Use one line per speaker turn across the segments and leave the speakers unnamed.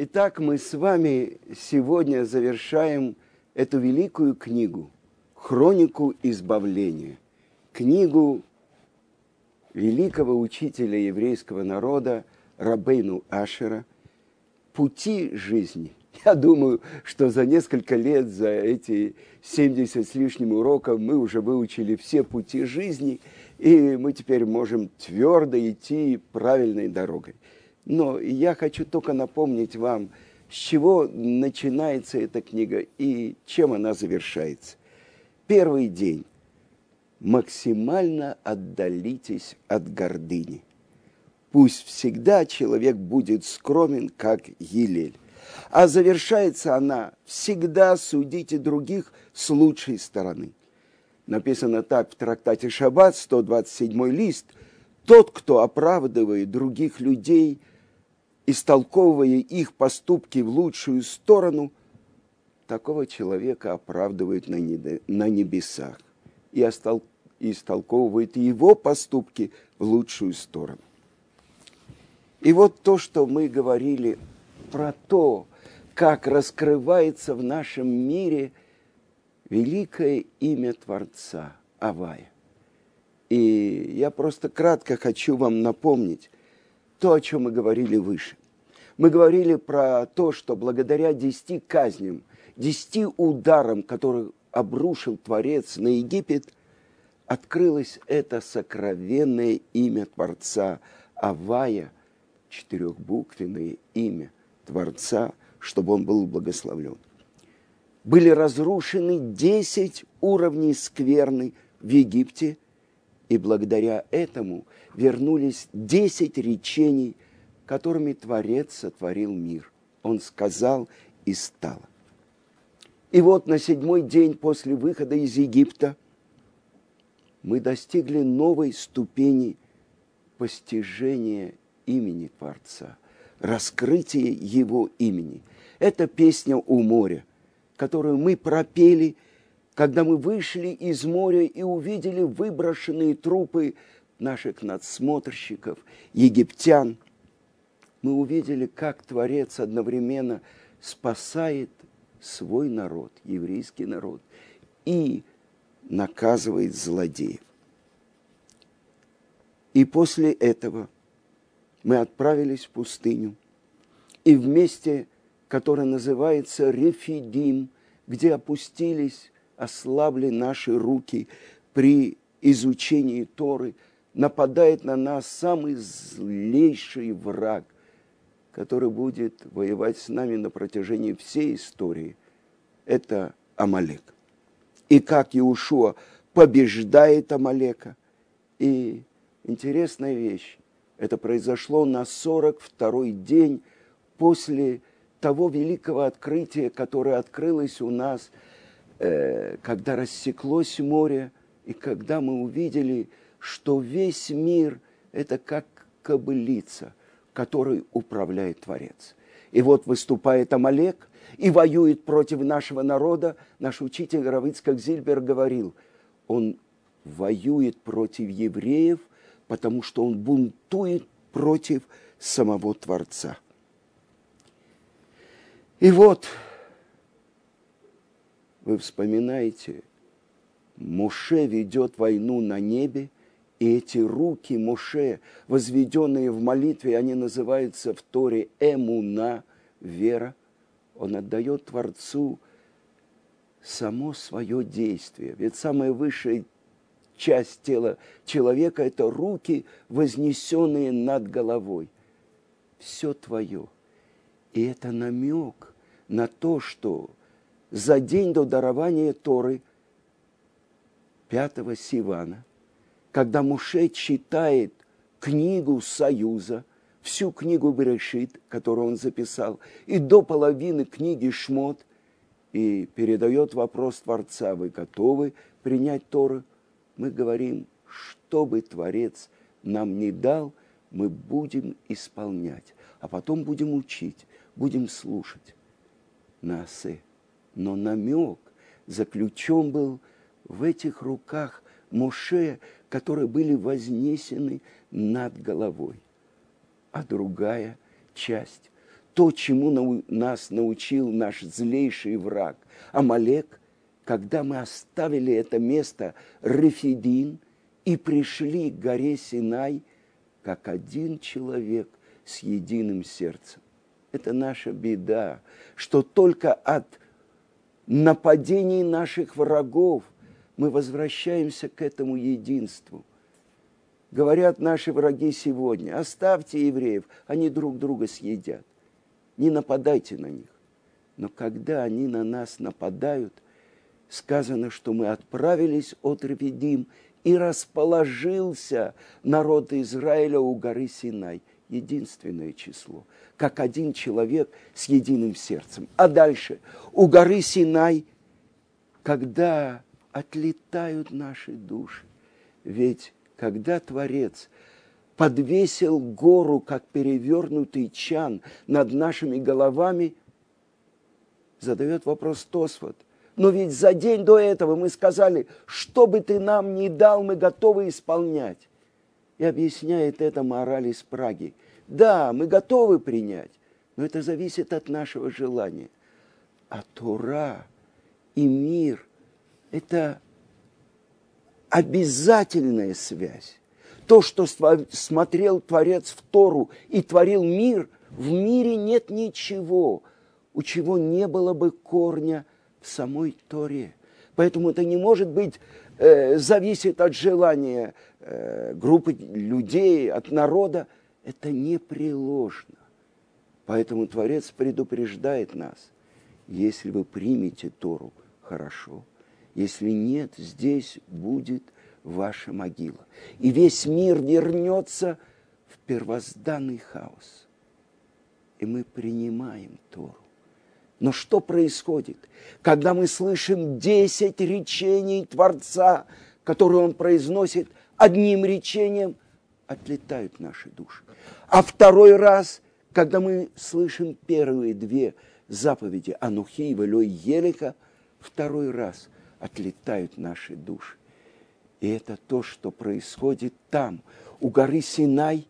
Итак, мы с вами сегодня завершаем эту великую книгу, хронику избавления, книгу великого учителя еврейского народа Рабейну Ашера «Пути жизни». Я думаю, что за несколько лет, за эти 70 с лишним уроков мы уже выучили все пути жизни, и мы теперь можем твердо идти правильной дорогой. Но я хочу только напомнить вам, с чего начинается эта книга и чем она завершается. Первый день. Максимально отдалитесь от гордыни. Пусть всегда человек будет скромен, как Елель. А завершается она «всегда судите других с лучшей стороны». Написано так в трактате Шаббат, 127 лист. «Тот, кто оправдывает других людей – истолковывая их поступки в лучшую сторону, такого человека оправдывают на небесах и истолковывает его поступки в лучшую сторону. И вот то, что мы говорили про то, как раскрывается в нашем мире великое имя Творца Авая. И я просто кратко хочу вам напомнить то, о чем мы говорили выше. Мы говорили про то, что благодаря десяти казням, десяти ударам, которые обрушил Творец на Египет, открылось это сокровенное имя Творца Авая, четырехбуквенное имя Творца, чтобы он был благословлен. Были разрушены десять уровней скверны в Египте, и благодаря этому вернулись десять речений – которыми Творец сотворил мир. Он сказал и стало. И вот на седьмой день после выхода из Египта мы достигли новой ступени постижения имени Творца, раскрытия Его имени. Это песня у моря, которую мы пропели, когда мы вышли из моря и увидели выброшенные трупы наших надсмотрщиков, египтян – мы увидели, как Творец одновременно спасает свой народ, еврейский народ, и наказывает злодеев. И после этого мы отправились в пустыню, и в месте, которое называется Рефидим, где опустились, ослабли наши руки при изучении Торы, нападает на нас самый злейший враг – который будет воевать с нами на протяжении всей истории, это Амалек. И как Иушуа побеждает Амалека. И интересная вещь, это произошло на 42-й день после того великого открытия, которое открылось у нас, э, когда рассеклось море, и когда мы увидели, что весь мир – это как кобылица, которой управляет Творец. И вот выступает Амалек и воюет против нашего народа. Наш учитель Равицкак Зильбер говорил, он воюет против евреев, потому что он бунтует против самого Творца. И вот вы вспоминаете, Муше ведет войну на небе, и эти руки Моше, возведенные в молитве, они называются в Торе эмуна, вера. Он отдает Творцу само свое действие. Ведь самая высшая часть тела человека – это руки, вознесенные над головой. Все твое. И это намек на то, что за день до дарования Торы, 5 Сивана, когда Муше читает книгу Союза, всю книгу Берешит, которую он записал, и до половины книги Шмот, и передает вопрос Творца, вы готовы принять Тору? Мы говорим, что бы Творец нам не дал, мы будем исполнять, а потом будем учить, будем слушать. Насе. Но намек заключен был в этих руках Моше, которые были вознесены над головой. А другая часть, то, чему нас научил наш злейший враг Амалек, когда мы оставили это место Рефидин и пришли к горе Синай, как один человек с единым сердцем. Это наша беда, что только от нападений наших врагов мы возвращаемся к этому единству. Говорят наши враги сегодня, оставьте евреев, они друг друга съедят. Не нападайте на них. Но когда они на нас нападают, сказано, что мы отправились от Ревидим, и расположился народ Израиля у горы Синай. Единственное число, как один человек с единым сердцем. А дальше, у горы Синай, когда отлетают наши души, ведь когда Творец подвесил гору, как перевернутый чан над нашими головами, задает вопрос Тосфот. Но ведь за день до этого мы сказали, что бы ты нам ни дал, мы готовы исполнять. И объясняет это мораль из Праги. Да, мы готовы принять, но это зависит от нашего желания. А Тура и мир – это обязательная связь. То, что смотрел Творец в Тору и творил мир, в мире нет ничего, у чего не было бы корня в самой Торе. Поэтому это не может быть, э, зависит от желания э, группы людей, от народа. Это непреложно. Поэтому Творец предупреждает нас. Если вы примете Тору, хорошо – если нет, здесь будет ваша могила. И весь мир вернется в первозданный хаос. И мы принимаем Тору. Но что происходит, когда мы слышим десять речений Творца, которые Он произносит одним речением, отлетают наши души. А второй раз, когда мы слышим первые две заповеди Анухи и Велой Елика, второй раз – отлетают наши души. И это то, что происходит там, у горы Синай.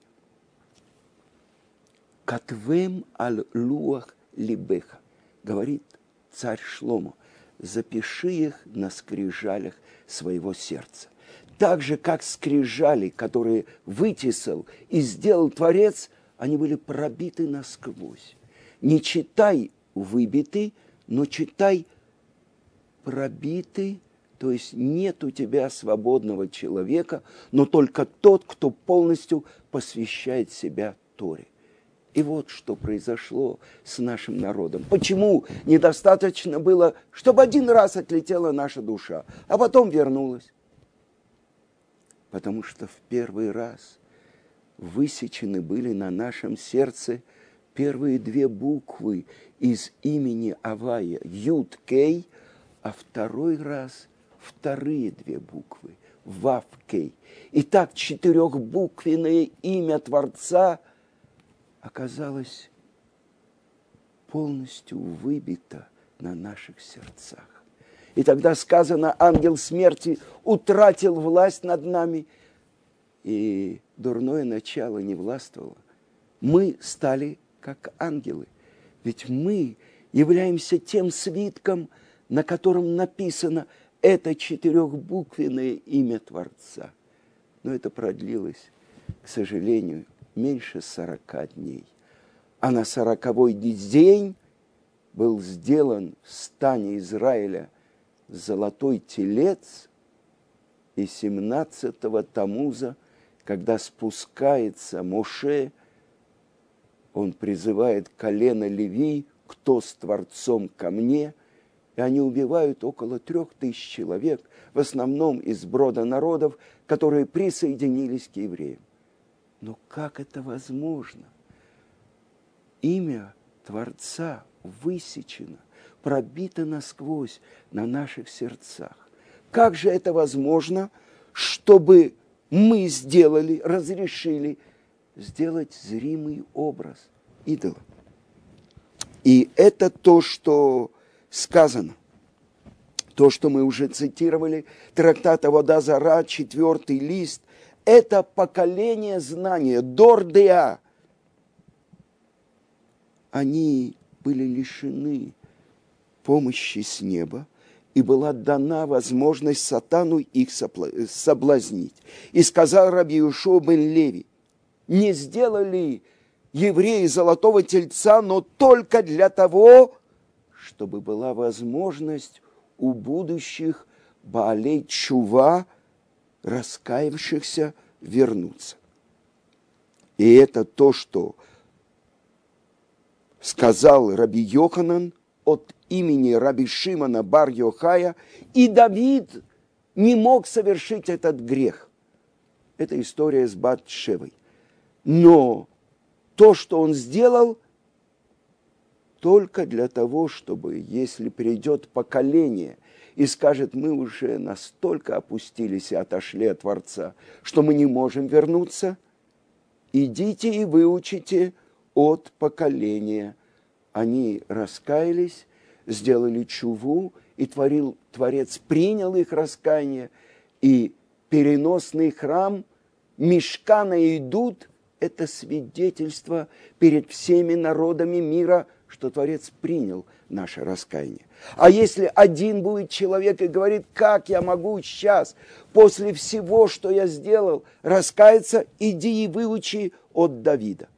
Катвем аль луах либеха, говорит царь Шломо, запиши их на скрижалях своего сердца. Так же, как скрижали, которые вытесал и сделал Творец, они были пробиты насквозь. Не читай выбиты, но читай пробитый, то есть нет у тебя свободного человека, но только тот, кто полностью посвящает себя Торе. И вот что произошло с нашим народом. Почему недостаточно было, чтобы один раз отлетела наша душа, а потом вернулась? Потому что в первый раз высечены были на нашем сердце первые две буквы из имени Авая, Юд Кей – а второй раз вторые две буквы – Вавкей. И так четырехбуквенное имя Творца оказалось полностью выбито на наших сердцах. И тогда сказано, ангел смерти утратил власть над нами, и дурное начало не властвовало. Мы стали как ангелы, ведь мы являемся тем свитком – на котором написано это четырехбуквенное имя Творца. Но это продлилось, к сожалению, меньше сорока дней. А на сороковой день был сделан в стане Израиля золотой телец, и 17-го Тамуза, когда спускается Моше, он призывает колено Леви, кто с Творцом ко мне – и они убивают около трех тысяч человек, в основном из брода народов, которые присоединились к евреям. Но как это возможно? Имя Творца высечено, пробито насквозь на наших сердцах. Как же это возможно, чтобы мы сделали, разрешили сделать зримый образ идола? И это то, что сказано. То, что мы уже цитировали, трактат «Вода Зара», четвертый лист, это поколение знания, дордеа. они были лишены помощи с неба, и была дана возможность сатану их соблазнить. И сказал Раби Ушо бен Леви, не сделали евреи золотого тельца, но только для того, чтобы была возможность у будущих Баалей Чува, раскаявшихся, вернуться. И это то, что сказал Раби Йоханан от имени Раби Шимона бар Йохая, и Давид не мог совершить этот грех. Это история с Батшевой. Но то, что он сделал, только для того, чтобы, если придет поколение и скажет, мы уже настолько опустились и отошли от Творца, что мы не можем вернуться, идите и выучите от поколения. Они раскаялись, сделали чуву, и творил, Творец принял их раскаяние, и переносный храм Мешкана идут, это свидетельство перед всеми народами мира, что Творец принял наше раскаяние. А если один будет человек и говорит, как я могу сейчас, после всего, что я сделал, раскаяться, иди и выучи от Давида.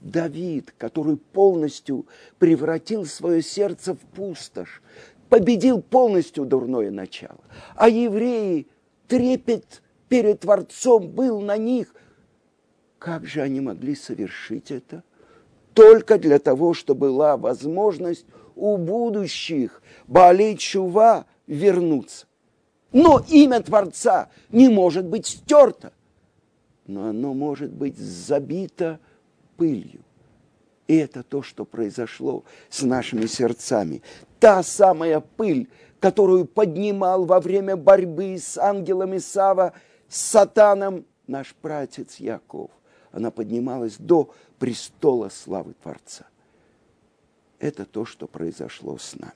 Давид, который полностью превратил свое сердце в пустошь, победил полностью дурное начало. А евреи, трепет перед Творцом был на них. Как же они могли совершить это? Только для того, чтобы была возможность у будущих Баалей Чува вернуться. Но имя Творца не может быть стерто, но оно может быть забито пылью. И это то, что произошло с нашими сердцами. Та самая пыль, которую поднимал во время борьбы с ангелами Сава, с сатаном наш пратец Яков. Она поднималась до престола славы Творца. Это то, что произошло с нами.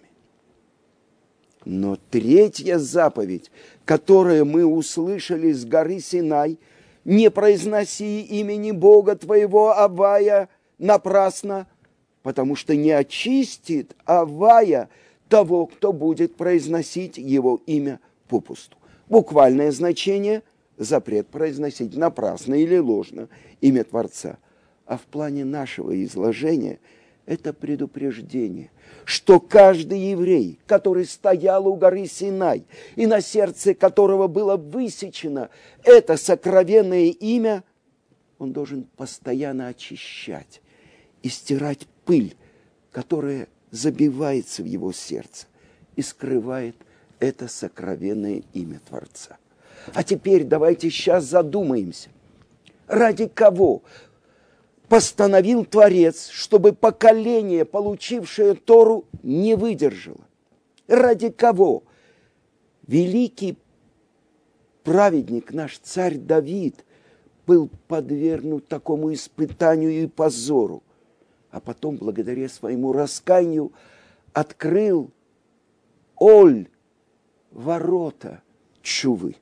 Но третья заповедь, которую мы услышали с горы Синай – не произноси имени Бога твоего Авая напрасно, потому что не очистит Авая того, кто будет произносить его имя попусту. Буквальное значение – запрет произносить напрасно или ложно имя Творца. А в плане нашего изложения – это предупреждение, что каждый еврей, который стоял у горы Синай, и на сердце которого было высечено это сокровенное имя, он должен постоянно очищать и стирать пыль, которая забивается в его сердце и скрывает это сокровенное имя Творца. А теперь давайте сейчас задумаемся, ради кого постановил Творец, чтобы поколение, получившее Тору, не выдержало. Ради кого? Великий праведник, наш царь Давид, был подвергнут такому испытанию и позору, а потом, благодаря своему раскаянию, открыл Оль, ворота чувы.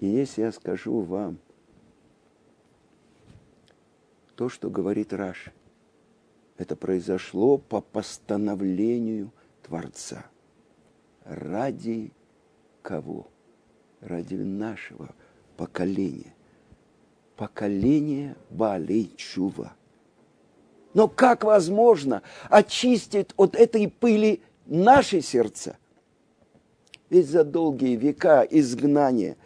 И если я скажу вам – то, что говорит Раш. Это произошло по постановлению Творца. Ради кого? Ради нашего поколения. Поколение Балей Чува. Но как возможно очистить от этой пыли наши сердца? Ведь за долгие века изгнания,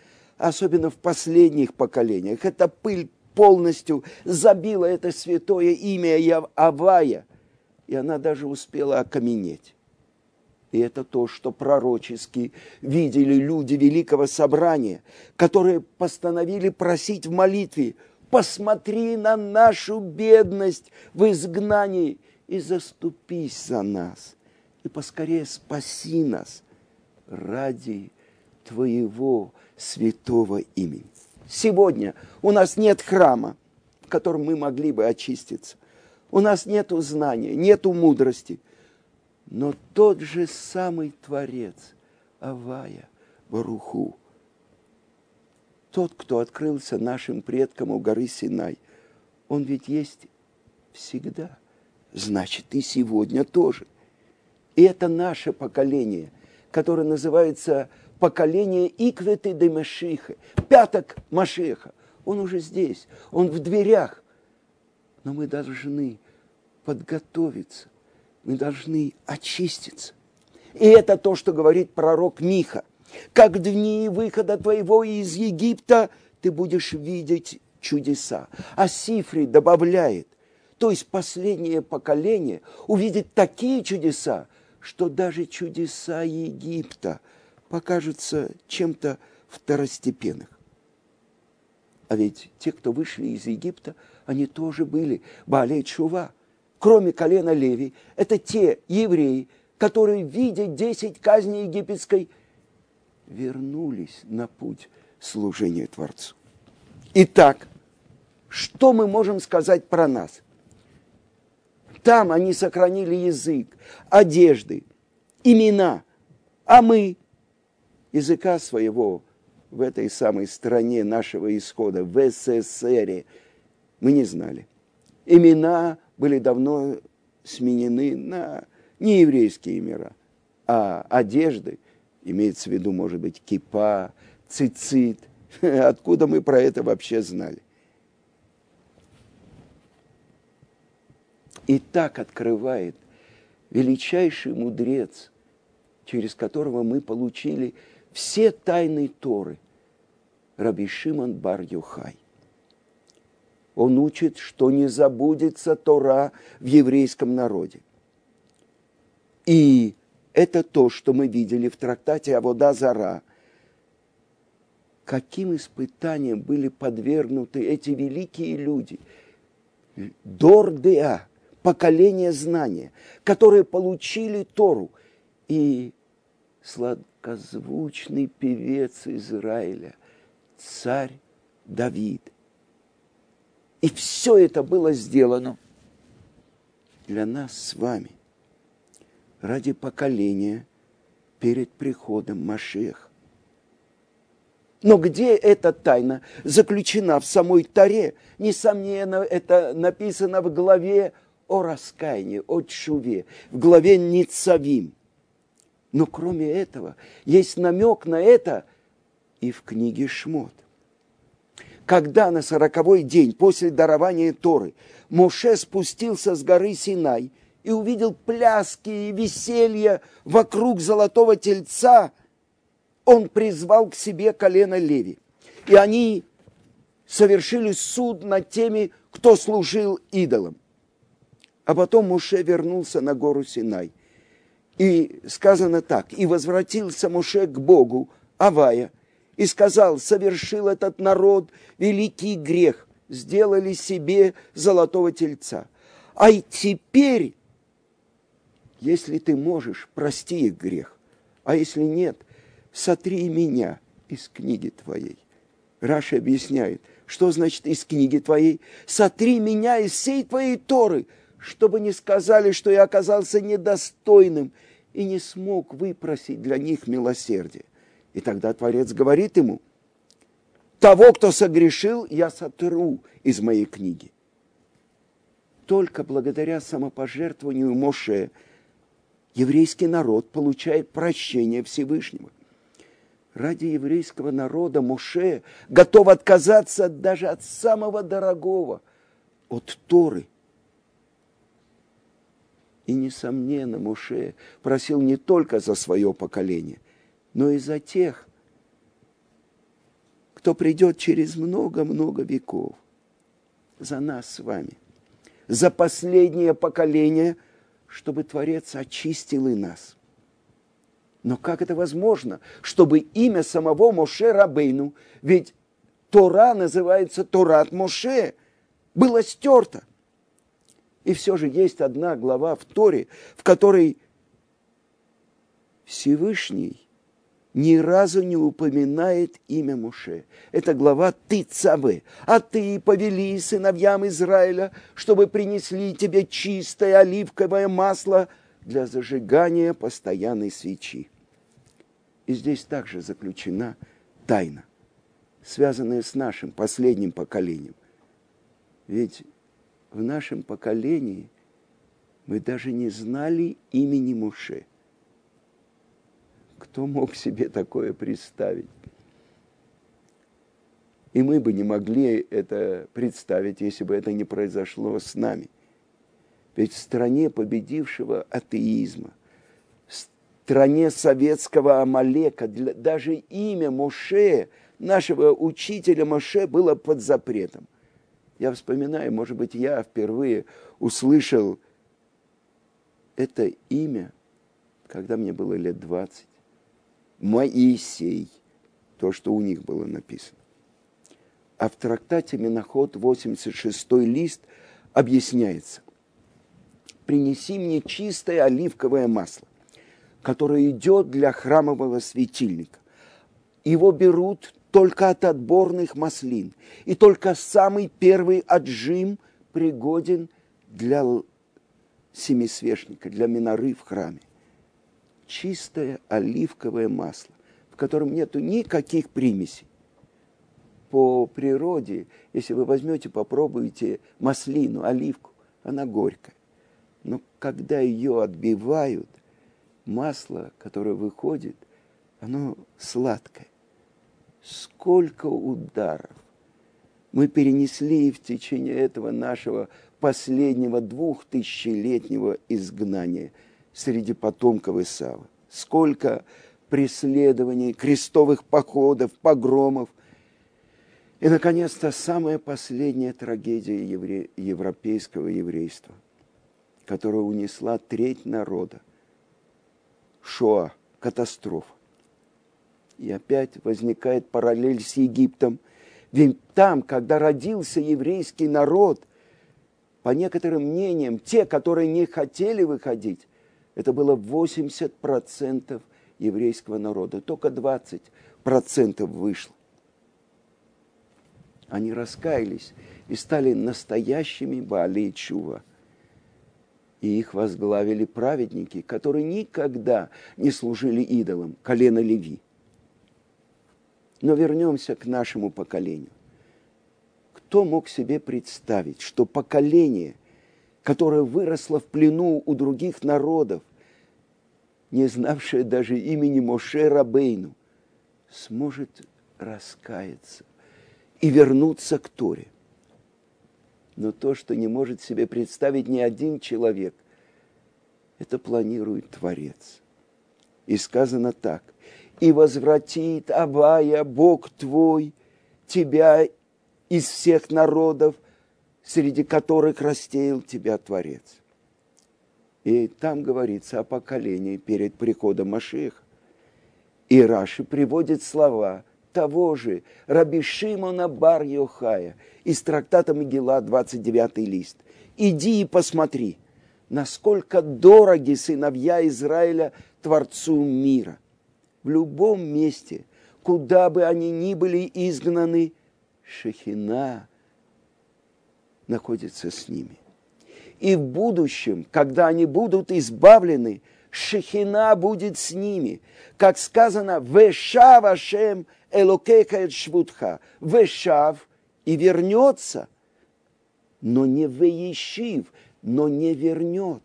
особенно в последних поколениях, эта пыль полностью забила это святое имя Авая, и она даже успела окаменеть. И это то, что пророчески видели люди Великого Собрания, которые постановили просить в молитве, посмотри на нашу бедность в изгнании и заступись за нас, и поскорее спаси нас ради Твоего святого имени. Сегодня у нас нет храма, в котором мы могли бы очиститься. У нас нет знания, нет мудрости. Но тот же самый Творец, Авая, Баруху, тот, кто открылся нашим предкам у горы Синай, Он ведь есть всегда. Значит, и сегодня тоже. И это наше поколение, которое называется поколение Икветы де Машиха, пяток Машеха. Он уже здесь, он в дверях. Но мы должны подготовиться, мы должны очиститься. И это то, что говорит пророк Миха. Как дни выхода твоего из Египта ты будешь видеть чудеса. А Сифри добавляет, то есть последнее поколение увидит такие чудеса, что даже чудеса Египта покажутся чем-то второстепенных. А ведь те, кто вышли из Египта, они тоже были Баалей Чува. Кроме колена Леви, это те евреи, которые, видя десять казней египетской, вернулись на путь служения Творцу. Итак, что мы можем сказать про нас? Там они сохранили язык, одежды, имена, а мы языка своего в этой самой стране нашего исхода, в СССР, мы не знали. Имена были давно сменены на нееврейские имена, а одежды, имеется в виду, может быть, кипа, цицит, откуда мы про это вообще знали. И так открывает величайший мудрец, через которого мы получили все тайны Торы, Раби Шимон бар Юхай. Он учит, что не забудется Тора в еврейском народе – и это то, что мы видели в трактате Авода Зара. Каким испытанием были подвергнуты эти великие люди? Дордеа, поколение знания, которые получили Тору. И сладкозвучный певец Израиля, царь Давид. И все это было сделано для нас с вами – ради поколения перед приходом Машех. Но где эта тайна заключена в самой Таре? Несомненно, это написано в главе о раскаянии, о чуве, в главе Ницавим. Но кроме этого, есть намек на это и в книге Шмот. Когда на сороковой день после дарования Торы Моше спустился с горы Синай – и увидел пляски и веселье вокруг золотого тельца, он призвал к себе колено Леви. И они совершили суд над теми, кто служил идолам. А потом Муше вернулся на гору Синай. И сказано так, и возвратился Муше к Богу, Авая, и сказал, совершил этот народ великий грех, сделали себе золотого тельца. А и теперь если ты можешь, прости их грех. А если нет, сотри меня из книги твоей. Раша объясняет, что значит из книги твоей. Сотри меня из всей твоей Торы, чтобы не сказали, что я оказался недостойным и не смог выпросить для них милосердие. И тогда Творец говорит ему, того, кто согрешил, я сотру из моей книги. Только благодаря самопожертвованию Моше – еврейский народ получает прощение Всевышнего. Ради еврейского народа Моше готов отказаться даже от самого дорогого, от Торы. И, несомненно, Моше просил не только за свое поколение, но и за тех, кто придет через много-много веков, за нас с вами, за последнее поколение – чтобы Творец очистил и нас. Но как это возможно, чтобы имя самого Моше Рабейну, ведь Тора называется Торат Моше, было стерто? И все же есть одна глава в Торе, в которой Всевышний ни разу не упоминает имя Муше. Это глава «Ты цавы», а ты повели сыновьям Израиля, чтобы принесли тебе чистое оливковое масло для зажигания постоянной свечи. И здесь также заключена тайна, связанная с нашим последним поколением. Ведь в нашем поколении мы даже не знали имени Муше. Кто мог себе такое представить? И мы бы не могли это представить, если бы это не произошло с нами. Ведь в стране победившего атеизма, в стране советского Амалека, даже имя Моше, нашего учителя Моше, было под запретом. Я вспоминаю, может быть, я впервые услышал это имя, когда мне было лет 20. Моисей, то, что у них было написано. А в трактате Миноход 86 лист объясняется. Принеси мне чистое оливковое масло, которое идет для храмового светильника. Его берут только от отборных маслин, и только самый первый отжим пригоден для семисвешника, для миноры в храме. Чистое оливковое масло, в котором нету никаких примесей. По природе, если вы возьмете, попробуете маслину, оливку, она горькая. Но когда ее отбивают, масло, которое выходит, оно сладкое сколько ударов мы перенесли в течение этого нашего последнего двухтысячелетнего изгнания среди потомков Исава. Сколько преследований, крестовых походов, погромов. И, наконец-то, самая последняя трагедия евре... европейского еврейства, которая унесла треть народа. Шоа, катастрофа. И опять возникает параллель с Египтом. Ведь там, когда родился еврейский народ, по некоторым мнениям, те, которые не хотели выходить, это было 80% еврейского народа, только 20% вышло. Они раскаялись и стали настоящими Баали Чува. И их возглавили праведники, которые никогда не служили идолам, колено Леви. Но вернемся к нашему поколению. Кто мог себе представить, что поколение, которое выросло в плену у других народов, не знавшее даже имени Моше Рабейну, сможет раскаяться и вернуться к Торе. Но то, что не может себе представить ни один человек, это планирует Творец. И сказано так и возвратит Авая, Бог твой, тебя из всех народов, среди которых растеял тебя Творец. И там говорится о поколении перед приходом Машеха. И Раши приводит слова того же Раби Шимона бар Йохая из трактата Мегила, 29 лист. «Иди и посмотри, насколько дороги сыновья Израиля Творцу мира в любом месте, куда бы они ни были изгнаны, Шехина находится с ними. И в будущем, когда они будут избавлены, Шехина будет с ними. Как сказано, «Вешав Ашем Элокеха Швутха». Вешав и вернется, но не веешив, но не вернет.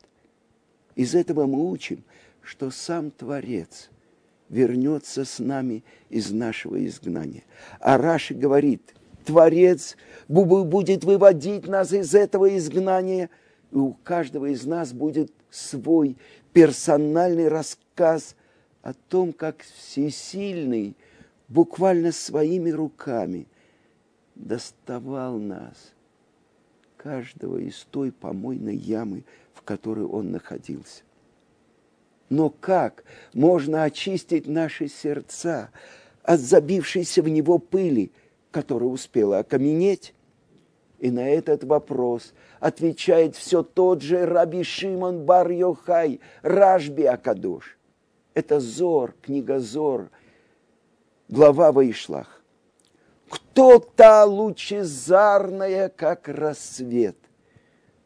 Из этого мы учим, что сам Творец – вернется с нами из нашего изгнания. А Раши говорит, Творец будет выводить нас из этого изгнания, и у каждого из нас будет свой персональный рассказ о том, как всесильный буквально своими руками доставал нас, каждого из той помойной ямы, в которой он находился. Но как можно очистить наши сердца от забившейся в него пыли, которая успела окаменеть? И на этот вопрос отвечает все тот же Раби Шимон бар Йохай, Рашби Акадош. Это Зор, книга Зор, глава Ваишлах. Кто та лучезарная, как рассвет?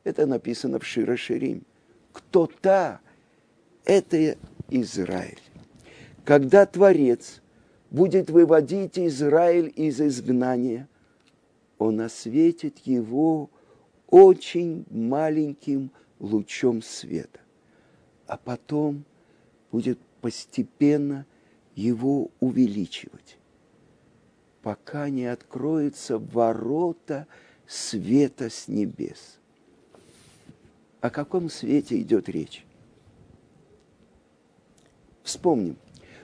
Это написано в Широширим. Кто та, это Израиль. Когда Творец будет выводить Израиль из изгнания, он осветит его очень маленьким лучом света. А потом будет постепенно его увеличивать, пока не откроются ворота света с небес. О каком свете идет речь? Вспомним,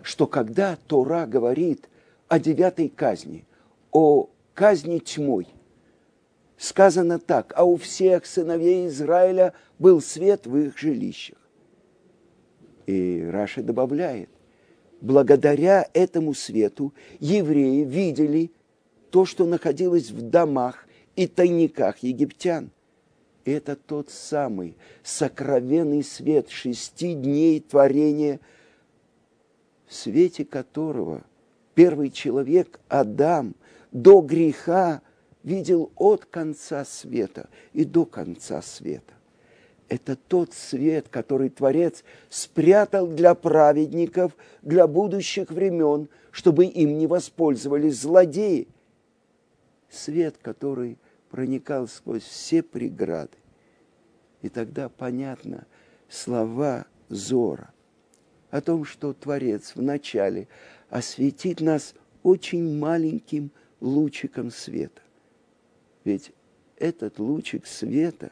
что когда Тора говорит о девятой казни, о казни тьмой, сказано так, а у всех сыновей Израиля был свет в их жилищах. И Раша добавляет, благодаря этому свету евреи видели то, что находилось в домах и тайниках египтян. Это тот самый сокровенный свет шести дней творения, в свете которого первый человек, Адам, до греха видел от конца света и до конца света. Это тот свет, который Творец спрятал для праведников, для будущих времен, чтобы им не воспользовались злодеи. Свет, который проникал сквозь все преграды. И тогда понятно слова Зора о том, что Творец вначале осветит нас очень маленьким лучиком света. Ведь этот лучик света,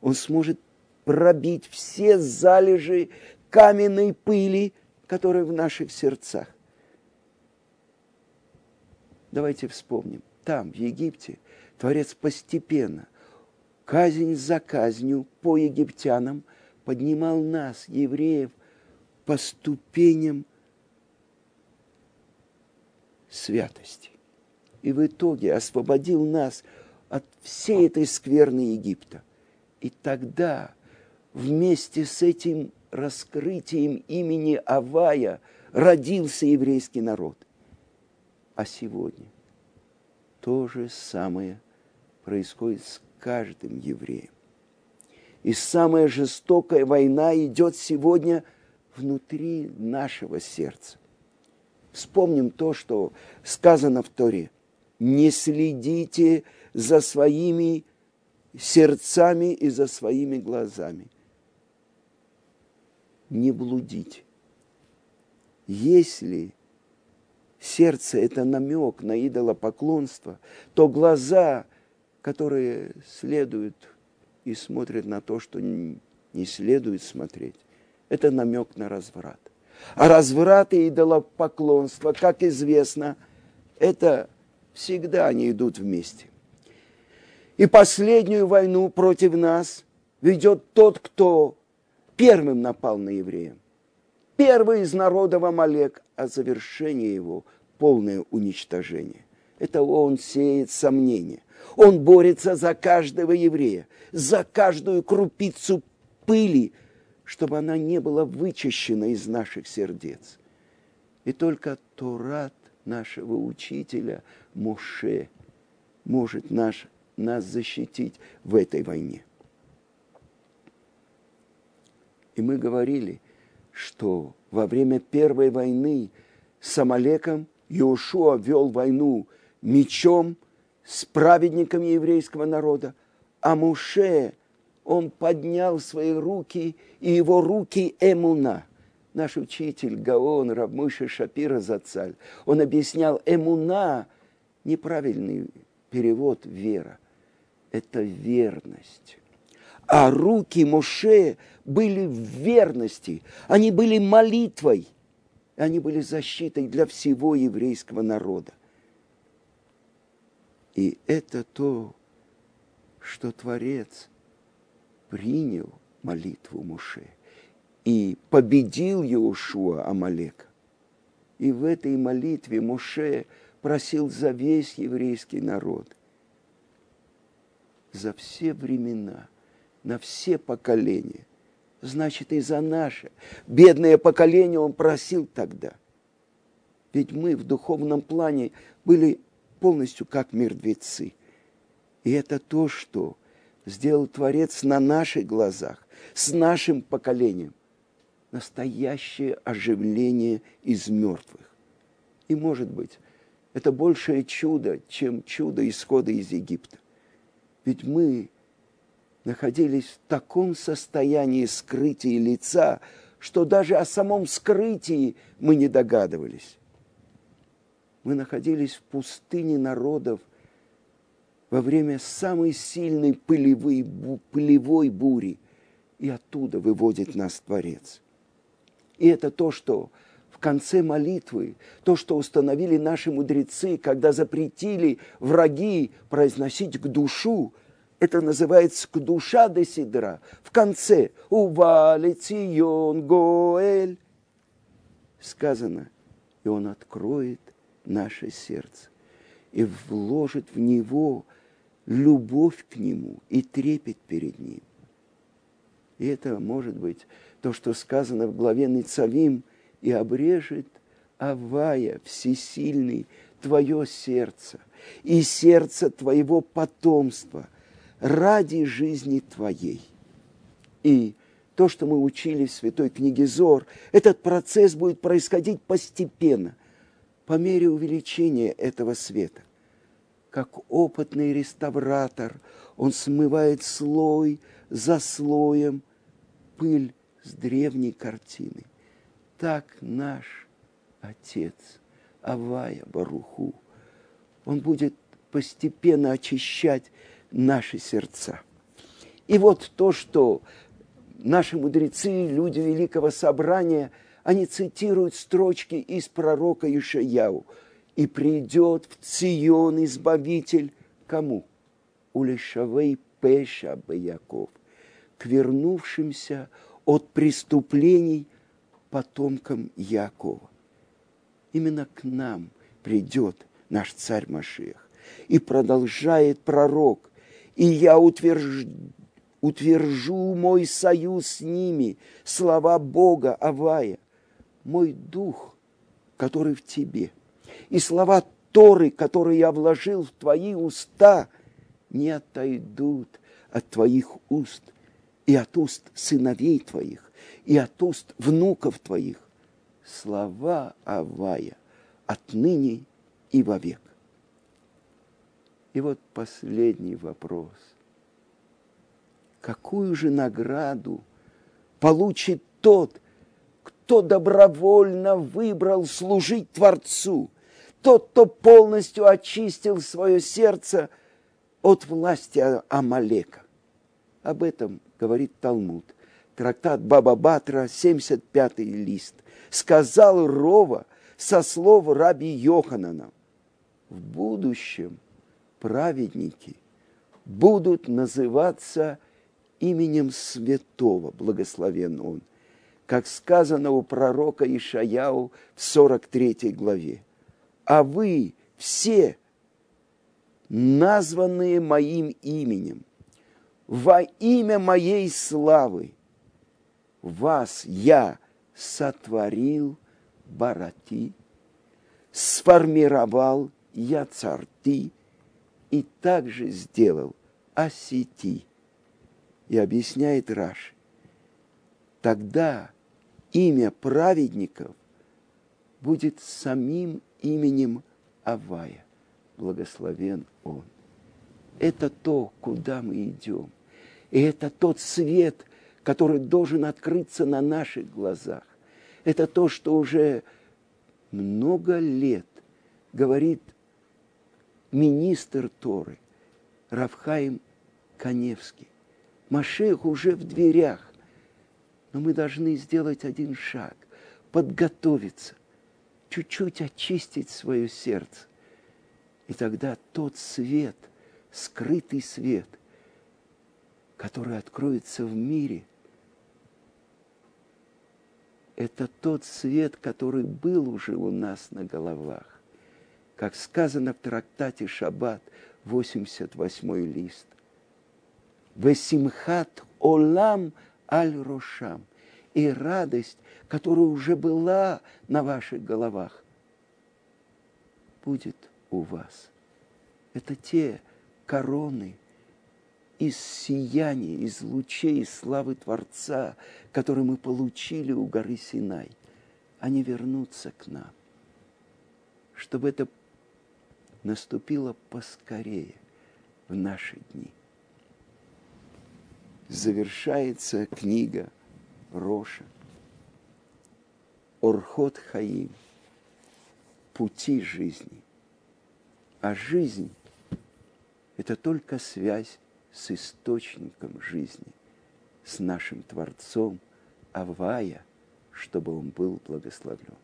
он сможет пробить все залежи каменной пыли, которые в наших сердцах. Давайте вспомним. Там, в Египте, Творец постепенно, казнь за казнью по египтянам, поднимал нас, евреев, по ступеням святости. И в итоге освободил нас от всей этой скверны Египта. И тогда вместе с этим раскрытием имени Авая родился еврейский народ. А сегодня то же самое происходит с каждым евреем. И самая жестокая война идет сегодня внутри нашего сердца. Вспомним то, что сказано в Торе. Не следите за своими сердцами и за своими глазами – не блудить. Если сердце – это намек на идолопоклонство, то глаза, которые следуют и смотрят на то, что не следует смотреть, это намек на разврат. А разврат и идолопоклонство, как известно, это всегда они идут вместе. И последнюю войну против нас ведет тот, кто первым напал на еврея. Первый из народов Амалек, а завершение его – полное уничтожение. Это он сеет сомнения. Он борется за каждого еврея, за каждую крупицу пыли, чтобы она не была вычищена из наших сердец. И только Турат нашего учителя Моше может наш, нас защитить в этой войне. И мы говорили, что во время Первой войны с Амалеком Иошуа вел войну мечом с праведниками еврейского народа, а Муше, он поднял свои руки, и его руки эмуна. Наш учитель Гаон Равмыша Шапира Зацаль, он объяснял эмуна, неправильный перевод вера. Это верность. А руки Моше были в верности, они были молитвой, они были защитой для всего еврейского народа. И это то, что Творец принял молитву Моше и победил Иошуа Амалека. И в этой молитве Моше просил за весь еврейский народ, за все времена – на все поколения. Значит, и за наше бедное поколение он просил тогда. Ведь мы в духовном плане были полностью как мертвецы. И это то, что сделал Творец на наших глазах, с нашим поколением. Настоящее оживление из мертвых. И, может быть, это большее чудо, чем чудо исхода из Египта. Ведь мы находились в таком состоянии скрытия лица, что даже о самом скрытии мы не догадывались. Мы находились в пустыне народов во время самой сильной пылевой, пылевой бури, и оттуда выводит нас Творец. И это то, что в конце молитвы, то, что установили наши мудрецы, когда запретили враги произносить к душу, это называется к душа де сидра. В конце «Ували цион гоэль» сказано, и он откроет наше сердце и вложит в него любовь к нему и трепет перед ним. И это может быть то, что сказано в главе Ницавим, и обрежет Авая всесильный твое сердце и сердце твоего потомства ради жизни твоей. И то, что мы учили в Святой книге Зор, этот процесс будет происходить постепенно, по мере увеличения этого света. Как опытный реставратор, он смывает слой за слоем пыль с древней картины. Так наш Отец, Авая Баруху, он будет постепенно очищать наши сердца. И вот то, что наши мудрецы, люди Великого Собрания, они цитируют строчки из пророка Ишаяу. «И придет в Цион Избавитель кому? Улешавей Пеша Баяков, к вернувшимся от преступлений потомкам Якова. Именно к нам придет наш царь Машех. И продолжает пророк, и я утвержд... утвержу мой союз с ними, слова Бога Авая, мой дух, который в тебе, и слова Торы, которые я вложил в твои уста, не отойдут от твоих уст – и от уст сыновей твоих, и от уст внуков твоих слова Авая отныне и вовек. И вот последний вопрос. Какую же награду получит тот, кто добровольно выбрал служить Творцу, тот, кто полностью очистил свое сердце от власти Амалека? Об этом говорит Талмуд. Трактат Баба Батра, 75-й лист. Сказал Рова со слов раби Йоханана. В будущем праведники будут называться именем святого, благословен он, как сказано у пророка Ишаяу в 43 главе. А вы все, названные моим именем, во имя моей славы вас я сотворил барати, сформировал я царти и также сделал осети. И объясняет Раш. Тогда имя праведников будет самим именем Авая. Благословен он. Это то, куда мы идем. И это тот свет, который должен открыться на наших глазах. Это то, что уже много лет говорит министр Торы Равхаим Каневский. Машех уже в дверях, но мы должны сделать один шаг, подготовиться, чуть-чуть очистить свое сердце. И тогда тот свет, скрытый свет, который откроется в мире, это тот свет, который был уже у нас на головах. Как сказано в трактате Шаббат, 88 лист. Весимхат олам аль рошам. И радость, которая уже была на ваших головах, будет у вас. Это те короны, из сияния, из лучей славы Творца, которые мы получили у горы Синай, они вернутся к нам, чтобы это наступило поскорее в наши дни. завершается книга Роша. Орхот Хаим. Пути жизни. А жизнь – это только связь с источником жизни, с нашим Творцом, Авая, чтобы он был благословлен.